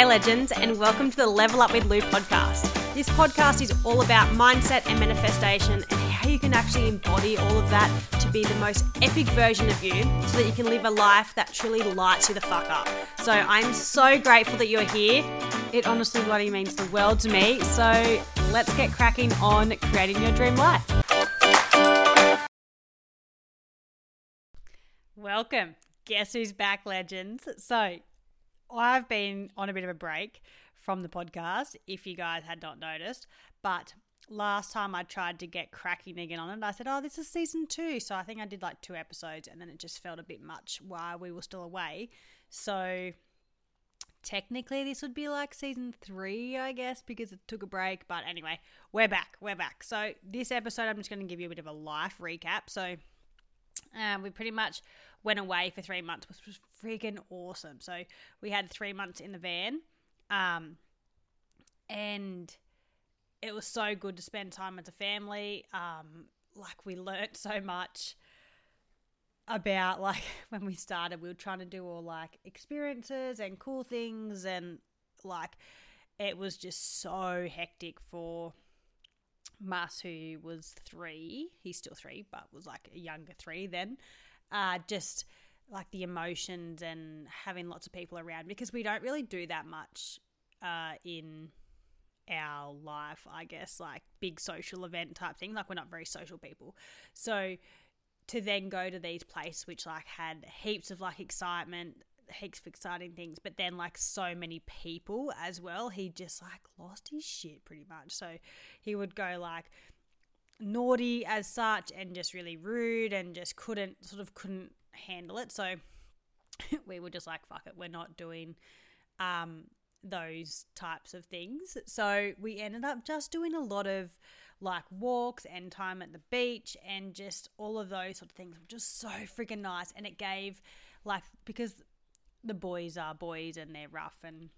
Hey, legends, and welcome to the Level Up with Lou podcast. This podcast is all about mindset and manifestation and how you can actually embody all of that to be the most epic version of you so that you can live a life that truly lights you the fuck up. So, I'm so grateful that you're here. It honestly bloody means the world to me. So, let's get cracking on creating your dream life. Welcome. Guess who's back, legends? So, I've been on a bit of a break from the podcast, if you guys had not noticed. But last time I tried to get cracking again on it, I said, Oh, this is season two. So I think I did like two episodes and then it just felt a bit much while we were still away. So technically, this would be like season three, I guess, because it took a break. But anyway, we're back. We're back. So this episode, I'm just going to give you a bit of a life recap. So um, we pretty much went away for three months, which was freaking awesome. So we had three months in the van, um, and it was so good to spend time as a family. Um, like we learnt so much about like when we started, we were trying to do all like experiences and cool things, and like it was just so hectic for Mas, who was three. He's still three, but was like a younger three then uh, just like the emotions and having lots of people around because we don't really do that much uh, in our life, I guess, like big social event type thing. Like we're not very social people. So to then go to these places which like had heaps of like excitement, heaps of exciting things, but then like so many people as well, he just like lost his shit pretty much. So he would go like naughty as such and just really rude and just couldn't sort of couldn't handle it. So we were just like, fuck it, we're not doing um, those types of things. So we ended up just doing a lot of like walks and time at the beach and just all of those sort of things were just so freaking nice. And it gave like because the boys are boys and they're rough and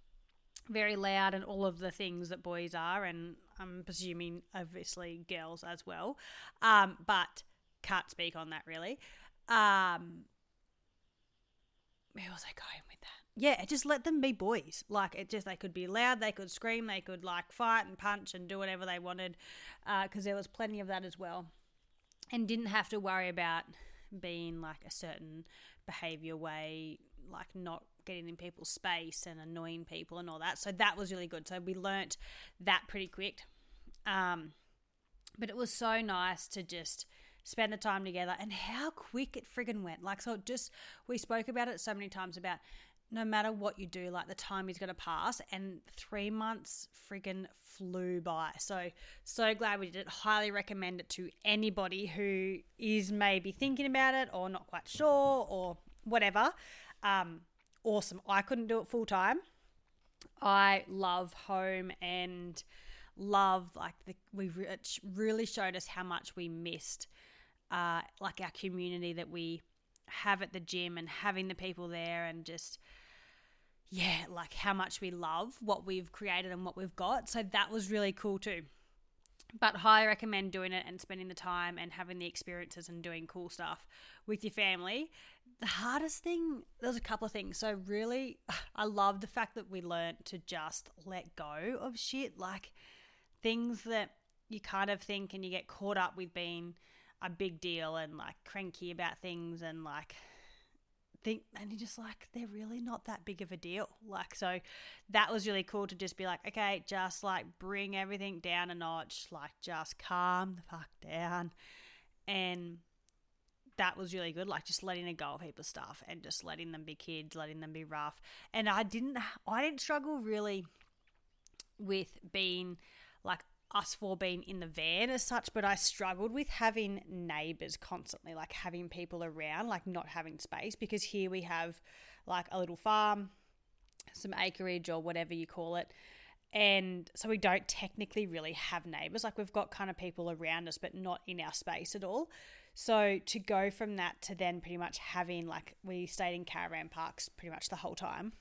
very loud and all of the things that boys are, and I'm presuming obviously girls as well. Um, but can't speak on that really. Um, where was I going with that? Yeah, just let them be boys. Like it just they could be loud, they could scream, they could like fight and punch and do whatever they wanted, because uh, there was plenty of that as well, and didn't have to worry about being like a certain behavior way, like not getting in people's space and annoying people and all that. So that was really good. So we learnt that pretty quick. Um, but it was so nice to just spend the time together and how quick it friggin' went. Like, so just, we spoke about it so many times about no matter what you do, like the time is going to pass. And three months friggin' flew by. So, so glad we did it. Highly recommend it to anybody who is maybe thinking about it or not quite sure or whatever. Um, awesome. I couldn't do it full time. I love home and love like the, we really showed us how much we missed uh, like our community that we have at the gym and having the people there and just yeah like how much we love what we've created and what we've got. So that was really cool too. But highly recommend doing it and spending the time and having the experiences and doing cool stuff with your family. The hardest thing there's a couple of things. So really i love the fact that we learned to just let go of shit. Like things that you kind of think and you get caught up with being a big deal and like cranky about things and like think and you're just like they're really not that big of a deal. Like so that was really cool to just be like okay just like bring everything down a notch like just calm the fuck down. And that was really good like just letting it go of people's stuff and just letting them be kids letting them be rough. And i didn't i didn't struggle really with being like us four being in the van as such, but I struggled with having neighbors constantly, like having people around, like not having space, because here we have like a little farm, some acreage or whatever you call it. And so we don't technically really have neighbors. Like we've got kind of people around us, but not in our space at all. So to go from that to then pretty much having like we stayed in caravan parks pretty much the whole time,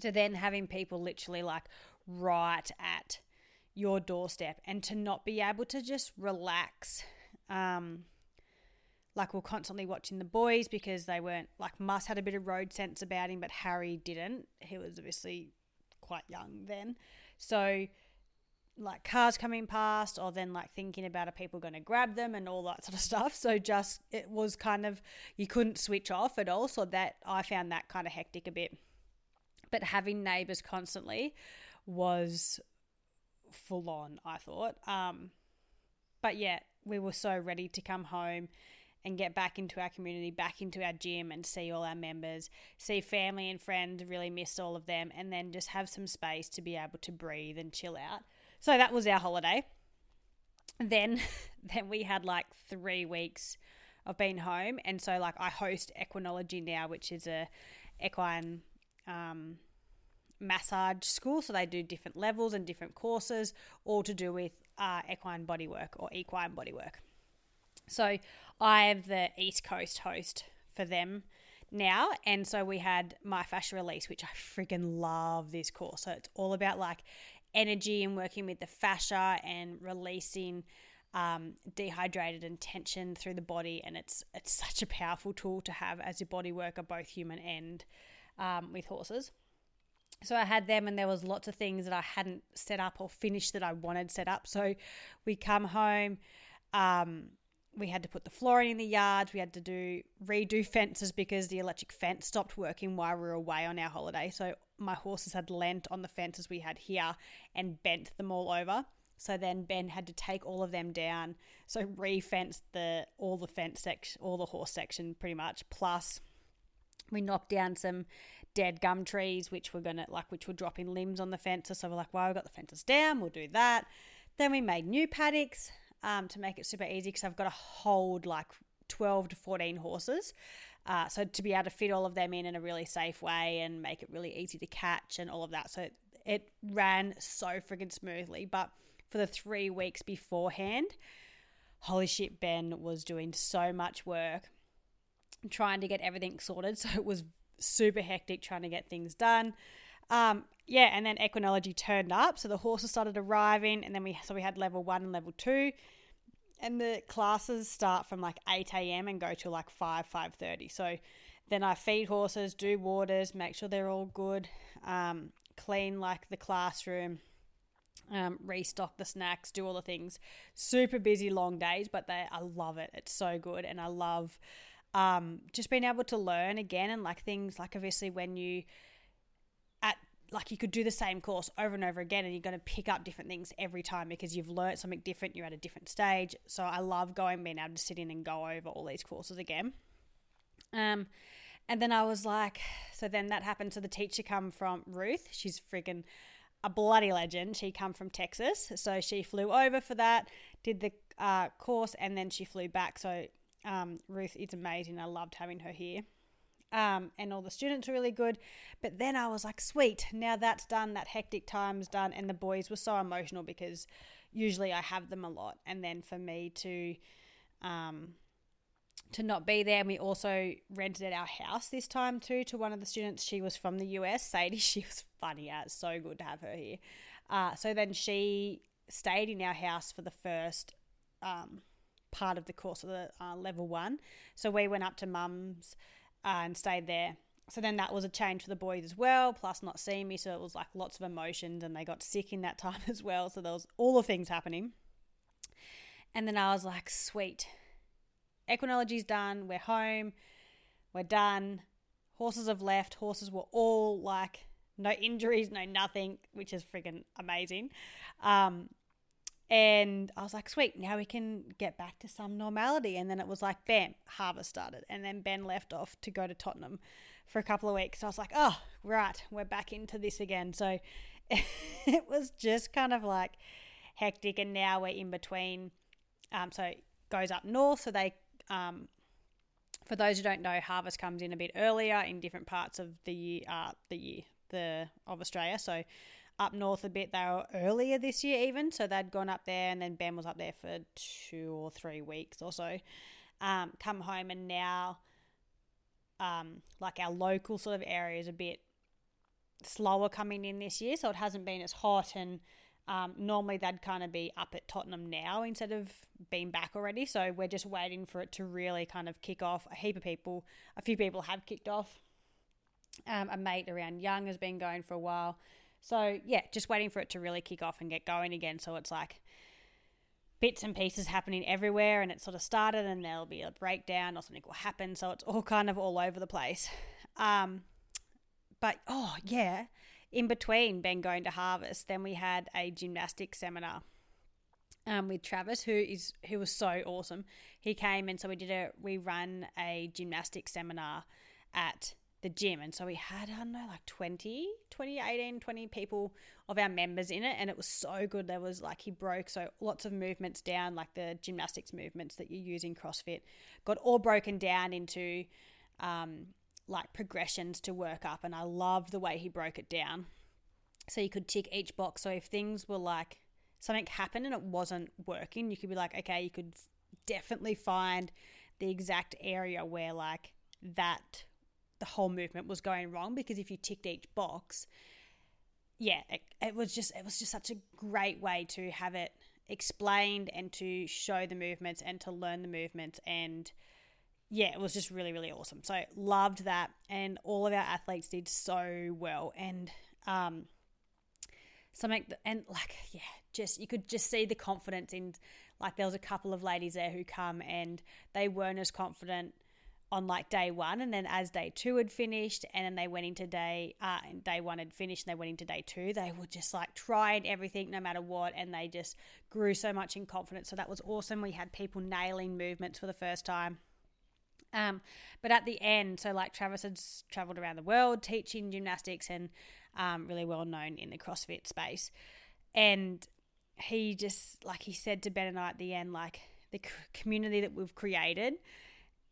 to then having people literally like right at your doorstep and to not be able to just relax. Um, like we're constantly watching the boys because they weren't like Mus had a bit of road sense about him, but Harry didn't. He was obviously quite young then. So like cars coming past or then like thinking about are people going to grab them and all that sort of stuff so just it was kind of you couldn't switch off at all so that i found that kind of hectic a bit but having neighbors constantly was full on i thought um but yeah we were so ready to come home and get back into our community, back into our gym and see all our members, see family and friends, really miss all of them, and then just have some space to be able to breathe and chill out. So that was our holiday. Then then we had like 3 weeks of being home and so like I host Equinology now, which is a equine um, massage school. So they do different levels and different courses, all to do with uh, equine bodywork or equine bodywork. So I am the East Coast host for them now. And so we had myofascial release, which I freaking love this course. So it's all about like energy and working with the fascia and releasing um, dehydrated and tension through the body. And it's it's such a powerful tool to have as a body worker, both human and um, with horses. So I had them, and there was lots of things that I hadn't set up or finished that I wanted set up. So we come home. Um, we had to put the flooring in the yards. We had to do redo fences because the electric fence stopped working while we were away on our holiday. So my horses had leant on the fences we had here and bent them all over. So then Ben had to take all of them down. So re-fenced the all the fence section, all the horse section pretty much. Plus, we knocked down some dead gum trees, which were gonna like which were dropping limbs on the fences. So we're like, well, we got the fences down. We'll do that. Then we made new paddocks um, to make it super easy because I've got to hold like 12 to 14 horses. Uh, so to be able to fit all of them in in a really safe way and make it really easy to catch and all of that. So it, it ran so freaking smoothly. But for the three weeks beforehand, holy shit, Ben was doing so much work trying to get everything sorted. So it was super hectic trying to get things done. Um, yeah, and then equinology turned up, so the horses started arriving, and then we so we had level one and level two, and the classes start from like eight a.m. and go to like five five thirty. So then I feed horses, do waters, make sure they're all good, um, clean like the classroom, um, restock the snacks, do all the things. Super busy, long days, but they I love it. It's so good, and I love um, just being able to learn again and like things like obviously when you at like you could do the same course over and over again and you're going to pick up different things every time because you've learned something different you're at a different stage. So i love going being able to sit in and go over all these courses again. Um and then i was like so then that happened. So the teacher come from ruth. She's freaking a bloody legend. She come from texas. So she flew over for that did the uh, course and then she flew back. So um, ruth is amazing i loved having her here um, and all the students were really good. But then I was like, sweet, now that's done, that hectic time's done. And the boys were so emotional because usually I have them a lot. And then for me to, um, to not be there. And we also rented our house this time too to one of the students. She was from the US, Sadie. She was funny. It's so good to have her here. Uh, so then she stayed in our house for the first um, part of the course of the uh, level one. So we went up to mum's uh, and stayed there. So then that was a change for the boys as well, plus not seeing me. So it was like lots of emotions, and they got sick in that time as well. So there was all the things happening. And then I was like, sweet, equinology's done. We're home. We're done. Horses have left. Horses were all like no injuries, no nothing, which is freaking amazing. Um, and I was like, sweet, now we can get back to some normality. And then it was like, bam, harvest started. And then Ben left off to go to Tottenham for a couple of weeks. So I was like, oh, right, we're back into this again. So it was just kind of like hectic. And now we're in between. Um, so it goes up north. So they, um, for those who don't know, harvest comes in a bit earlier in different parts of the uh, the year the of Australia. So up north a bit. They were earlier this year, even. So they'd gone up there, and then Ben was up there for two or three weeks or so. Um, come home, and now, um, like our local sort of area is a bit slower coming in this year. So it hasn't been as hot. And um, normally they'd kind of be up at Tottenham now instead of being back already. So we're just waiting for it to really kind of kick off. A heap of people, a few people have kicked off. Um, a mate around Young has been going for a while So yeah, just waiting for it to really kick off and get going again. So it's like bits and pieces happening everywhere and it sort of started and there'll be a breakdown or something will happen so it's all kind of all over the place um, but oh yeah in between ben going to harvest then we had a gymnastics seminar um, with Travis, who is who was so awesome. He came and so we did a we run a gymnastics seminar at the gym. And so we had, I don't know, like 20, 20, 18, 20 people of our members in it. And it was so good. There was like, he broke so lots of movements down, like the gymnastics movements that you use in CrossFit, got all broken down into um, like progressions to work up. And I loved the way he broke it down. So you could tick each box. So if things were like, something happened and it wasn't working, you could be like, okay, you could definitely find the exact area where like that the whole movement was going wrong because if you ticked each box, yeah, it, it was just it was just such a great way to have it explained and to show the movements and to learn the movements. And yeah, it was just really really awesome. So loved that. And all of our athletes did so well. And um something and like yeah, just you could just see the confidence in like there was a couple of ladies there who come and they weren't as confident on like day one, and then as day two had finished, and then they went into day uh, day one had finished, and they went into day two, they were just like trying everything no matter what, and they just grew so much in confidence. So that was awesome. We had people nailing movements for the first time. Um, but at the end, so like Travis had traveled around the world teaching gymnastics and um, really well known in the CrossFit space, and he just like he said to Ben and I at the end, like the community that we've created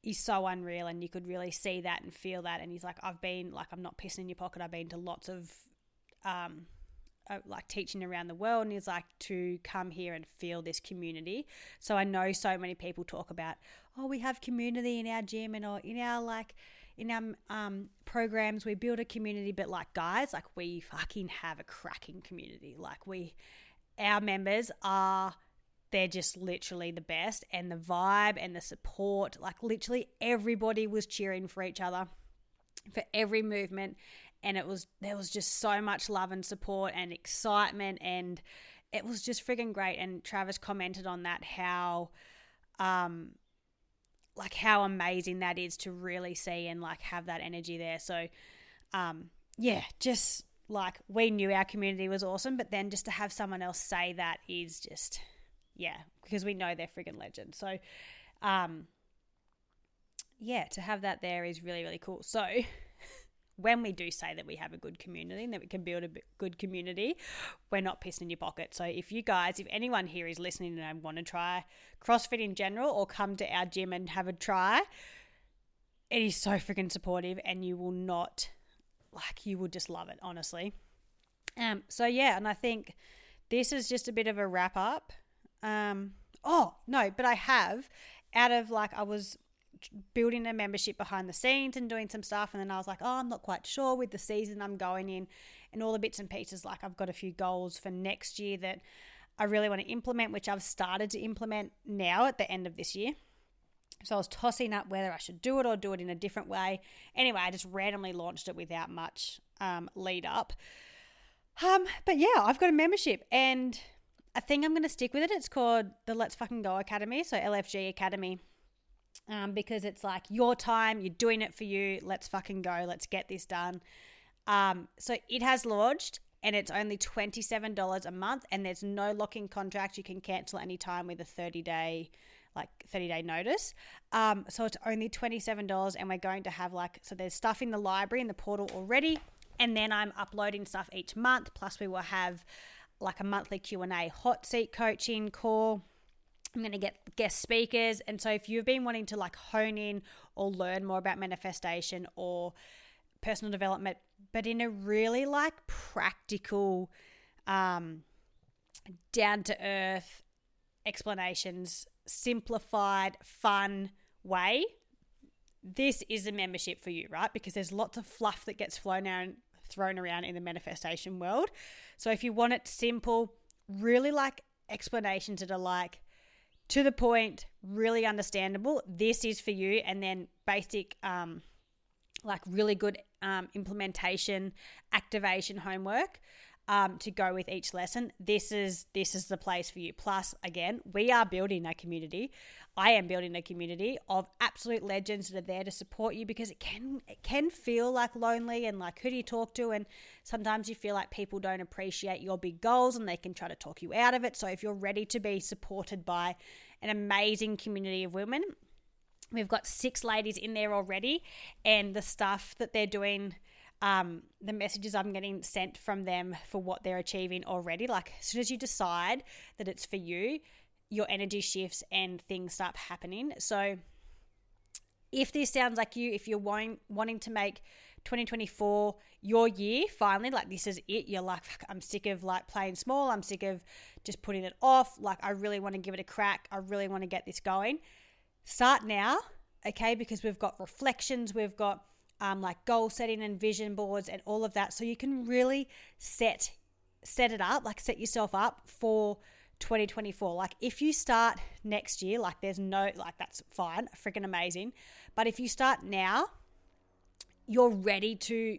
is so unreal and you could really see that and feel that. And he's like i've been like i'm not pissing in your pocket. I've been to lots of um uh, like teaching around the world. And he's like to come here and feel this community. So i know so many people talk about oh we have community in our gym and or in our like in our um, programs. We build a community. But like guys like we fucking have a cracking community. Like we our members are they're just literally the best and the vibe and the support like literally everybody was cheering for each other for every movement. And it was there was just so much love and support and excitement and it was just frigging great. And Travis commented on that how um like how amazing that is to really see and like have that energy there. So um yeah just like we knew our community was awesome but then just to have someone else say that is just yeah, because we know they're friggin' legends. So, um, yeah, to have that there is really, really cool. So, when we do say that we have a good community and that we can build a good community, we're not pissing in your pocket. So, if you guys, if anyone here is listening and want to try CrossFit in general or come to our gym and have a try, it is so freaking supportive and you will not, like, you will just love it, honestly. Um, so, yeah, and I think this is just a bit of a wrap up um, oh, no, but I have out of like, I was building a membership behind the scenes and doing some stuff. And then I was like, oh, I'm not quite sure with the season I'm going in and all the bits and pieces. Like, I've got a few goals for next year that I really want to implement, which I've started to implement now at the end of this year. So I was tossing up whether I should do it or do it in a different way. Anyway, I just randomly launched it without much um, lead up. Um, but yeah, I've got a membership and I think I'm going to stick with it. It's called the Let's Fucking Go Academy, so LFG Academy. Um, because it's like your time, you're doing it for you. Let's fucking go. Let's get this done. Um, so it has launched and it's only $27 a month and there's no locking contract. You can cancel anytime with a 30 day like 30 day notice. Um, so it's only $27 and we're going to have like so there's stuff in the library in the portal already and then I'm uploading stuff each month plus we will have like a monthly Q&A hot seat coaching call. I'm going to get guest speakers. And so if you've been wanting to like hone in or learn more about manifestation or personal development, but in a really like practical, um, down to earth explanations, simplified, fun way, this is a membership for you, right? Because there's lots of fluff that gets flown out thrown around in the manifestation world. So if you want it simple, really like explanations that are like to the point, really understandable, this is for you. And then basic, um, like really good um, implementation, activation homework. Um, to go with each lesson, this is this is the place for you. Plus, again, we are building a community. I am building a community of absolute legends that are there to support you because it can it can feel like lonely and like who do you talk to and sometimes you feel like people don't appreciate your big goals and they can try to talk you out of it. So if you're ready to be supported by an amazing community of women, we've got six ladies in there already and the stuff that they're doing um, the messages I'm getting sent from them for what they're achieving already. Like, as soon as you decide that it's for you, your energy shifts and things start happening. So, if this sounds like you, if you're wanting, wanting to make 2024 your year, finally, like this is it, you're like, I'm sick of like playing small, I'm sick of just putting it off. Like, I really want to give it a crack, I really want to get this going. Start now, okay? Because we've got reflections, we've got um, like goal setting and vision boards and all of that. So you can really set set it up, like set yourself up for 2024. Like if you start next year, like there's no like that's fine, freaking amazing. But if you start now, you're ready to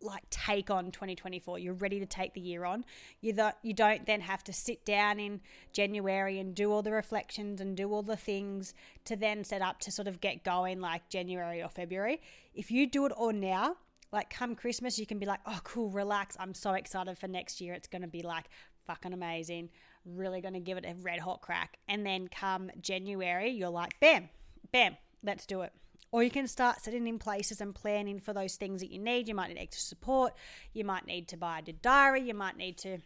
like take on 2024 you're ready to take the year on. You don't you don't then have to sit down in January and do all the reflections and do all the things to then set up to sort of get going like January or February. If you do it all now like come Christmas you can be like oh cool relax. I'm so excited for next year. It's going to be like fucking amazing. Really going to give it a red hot crack. And then come January you're like bam bam let's do it or you can start setting in places and planning for those things that you need. You might need extra support. You might need to buy a diary. You might need to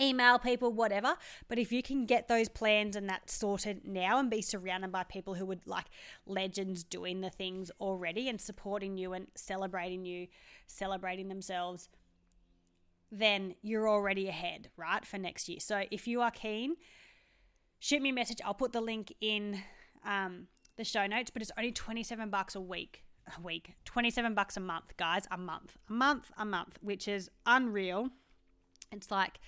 email people, whatever. But if you can get those plans and that sorted now and be surrounded by people who would like legends doing the things already and supporting you and celebrating you, celebrating themselves, then you're already ahead, right, for next year. So if you are keen, shoot me a message. I'll put the link in um, the show notes, but it's only 27 bucks a week. A week. 27 bucks a month, guys. A month. A month, a month, which is unreal. It's like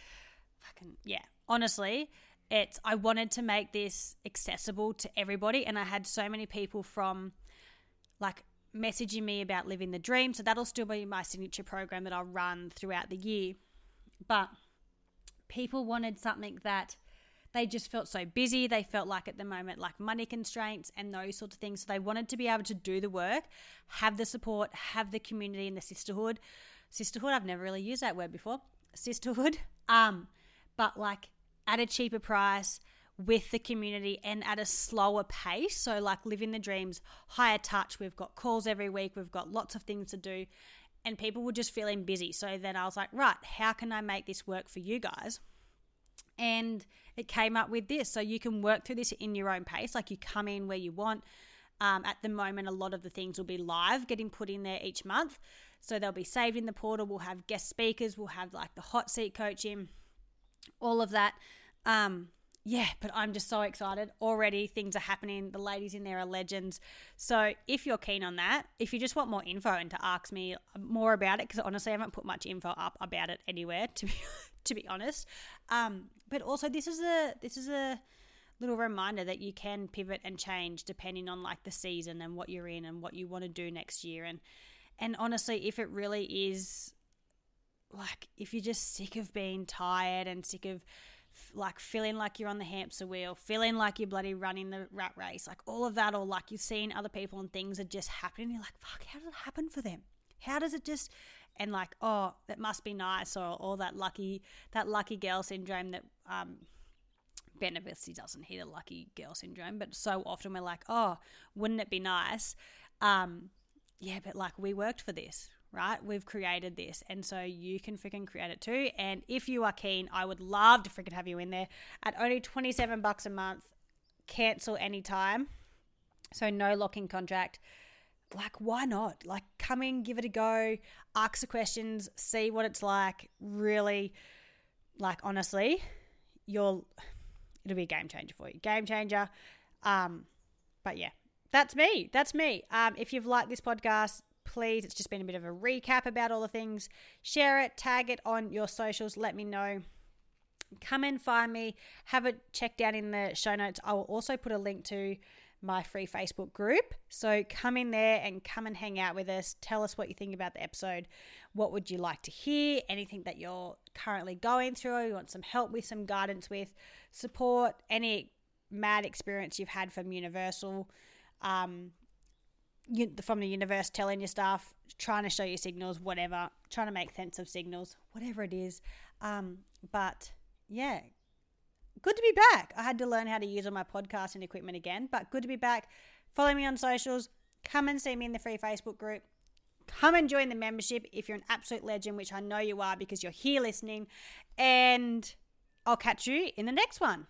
fucking yeah. Honestly, it's I wanted to make this accessible to everybody and I had so many people from like messaging me about living the dream. So that'll still be my signature program that I'll run throughout the year. But people wanted something that they just felt so busy. They felt like at the moment, like money constraints and those sorts of things. So they wanted to be able to do the work, have the support, have the community and the sisterhood. Sisterhood, I've never really used that word before. Sisterhood. Um, but like at a cheaper price with the community and at a slower pace. So, like living the dreams, higher touch. We've got calls every week, we've got lots of things to do, and people were just feeling busy. So, then I was like, right, how can I make this work for you guys? And it came up with this. So you can work through this in your own pace, like you come in where you want. Um, at the moment, a lot of the things will be live, getting put in there each month. So they'll be saved in the portal. We'll have guest speakers. We'll have like the hot seat coaching, all of that. Um, yeah, but I'm just so excited. Already things are happening. The ladies in there are legends. So if you're keen on that, if you just want more info and to ask me more about it, because honestly, I haven't put much info up about it anywhere to be to be honest. Um, but also this is a this is a little reminder that you can pivot and change depending on like the season and what you're in and what you want to do next year and and honestly if it really is like if you're just sick of being tired and sick of like feeling like you're on the hamster wheel, feeling like you're bloody running the rat race, like all of that, or like you've seen other people and things are just happening. You're like, fuck, how does it happen for them? How does it just and like, oh, that must be nice, or or that lucky that lucky girl syndrome that um Ben obviously doesn't hit a lucky girl syndrome, but so often we're like, oh, wouldn't it be nice? Um, yeah, but like we worked for this, right? We've created this, and so you can freaking create it too. And if you are keen, I would love to freaking have you in there at only twenty seven bucks a month. Cancel anytime, so no locking contract like why not? Like come in give it a go ask the questions see what it's like. Really like honestly you'll it'll be a game changer for you. Game changer. Um but yeah that's me. That's me. Um if you've liked this podcast please it's just been a bit of a recap about all the things. Share it tag it on your socials let me know. Come and find me. Have it checked out in the show notes. I will also put a link to my free Facebook group. So come in there and come and hang out with us. Tell us what you think about the episode. What would you like to hear? Anything that you're currently going through, you want some help with, some guidance with, support, any mad experience you've had from Universal, um, from the universe telling you stuff, trying to show you signals, whatever, trying to make sense of signals, whatever it is. Um, but yeah, good to be back. I had to learn how to use all my podcasting equipment again, but good to be back. Follow me on socials. Come and see me in the free Facebook group. Come and join the membership if you're an absolute legend, which I know you are because you're here listening. And I'll catch you in the next one.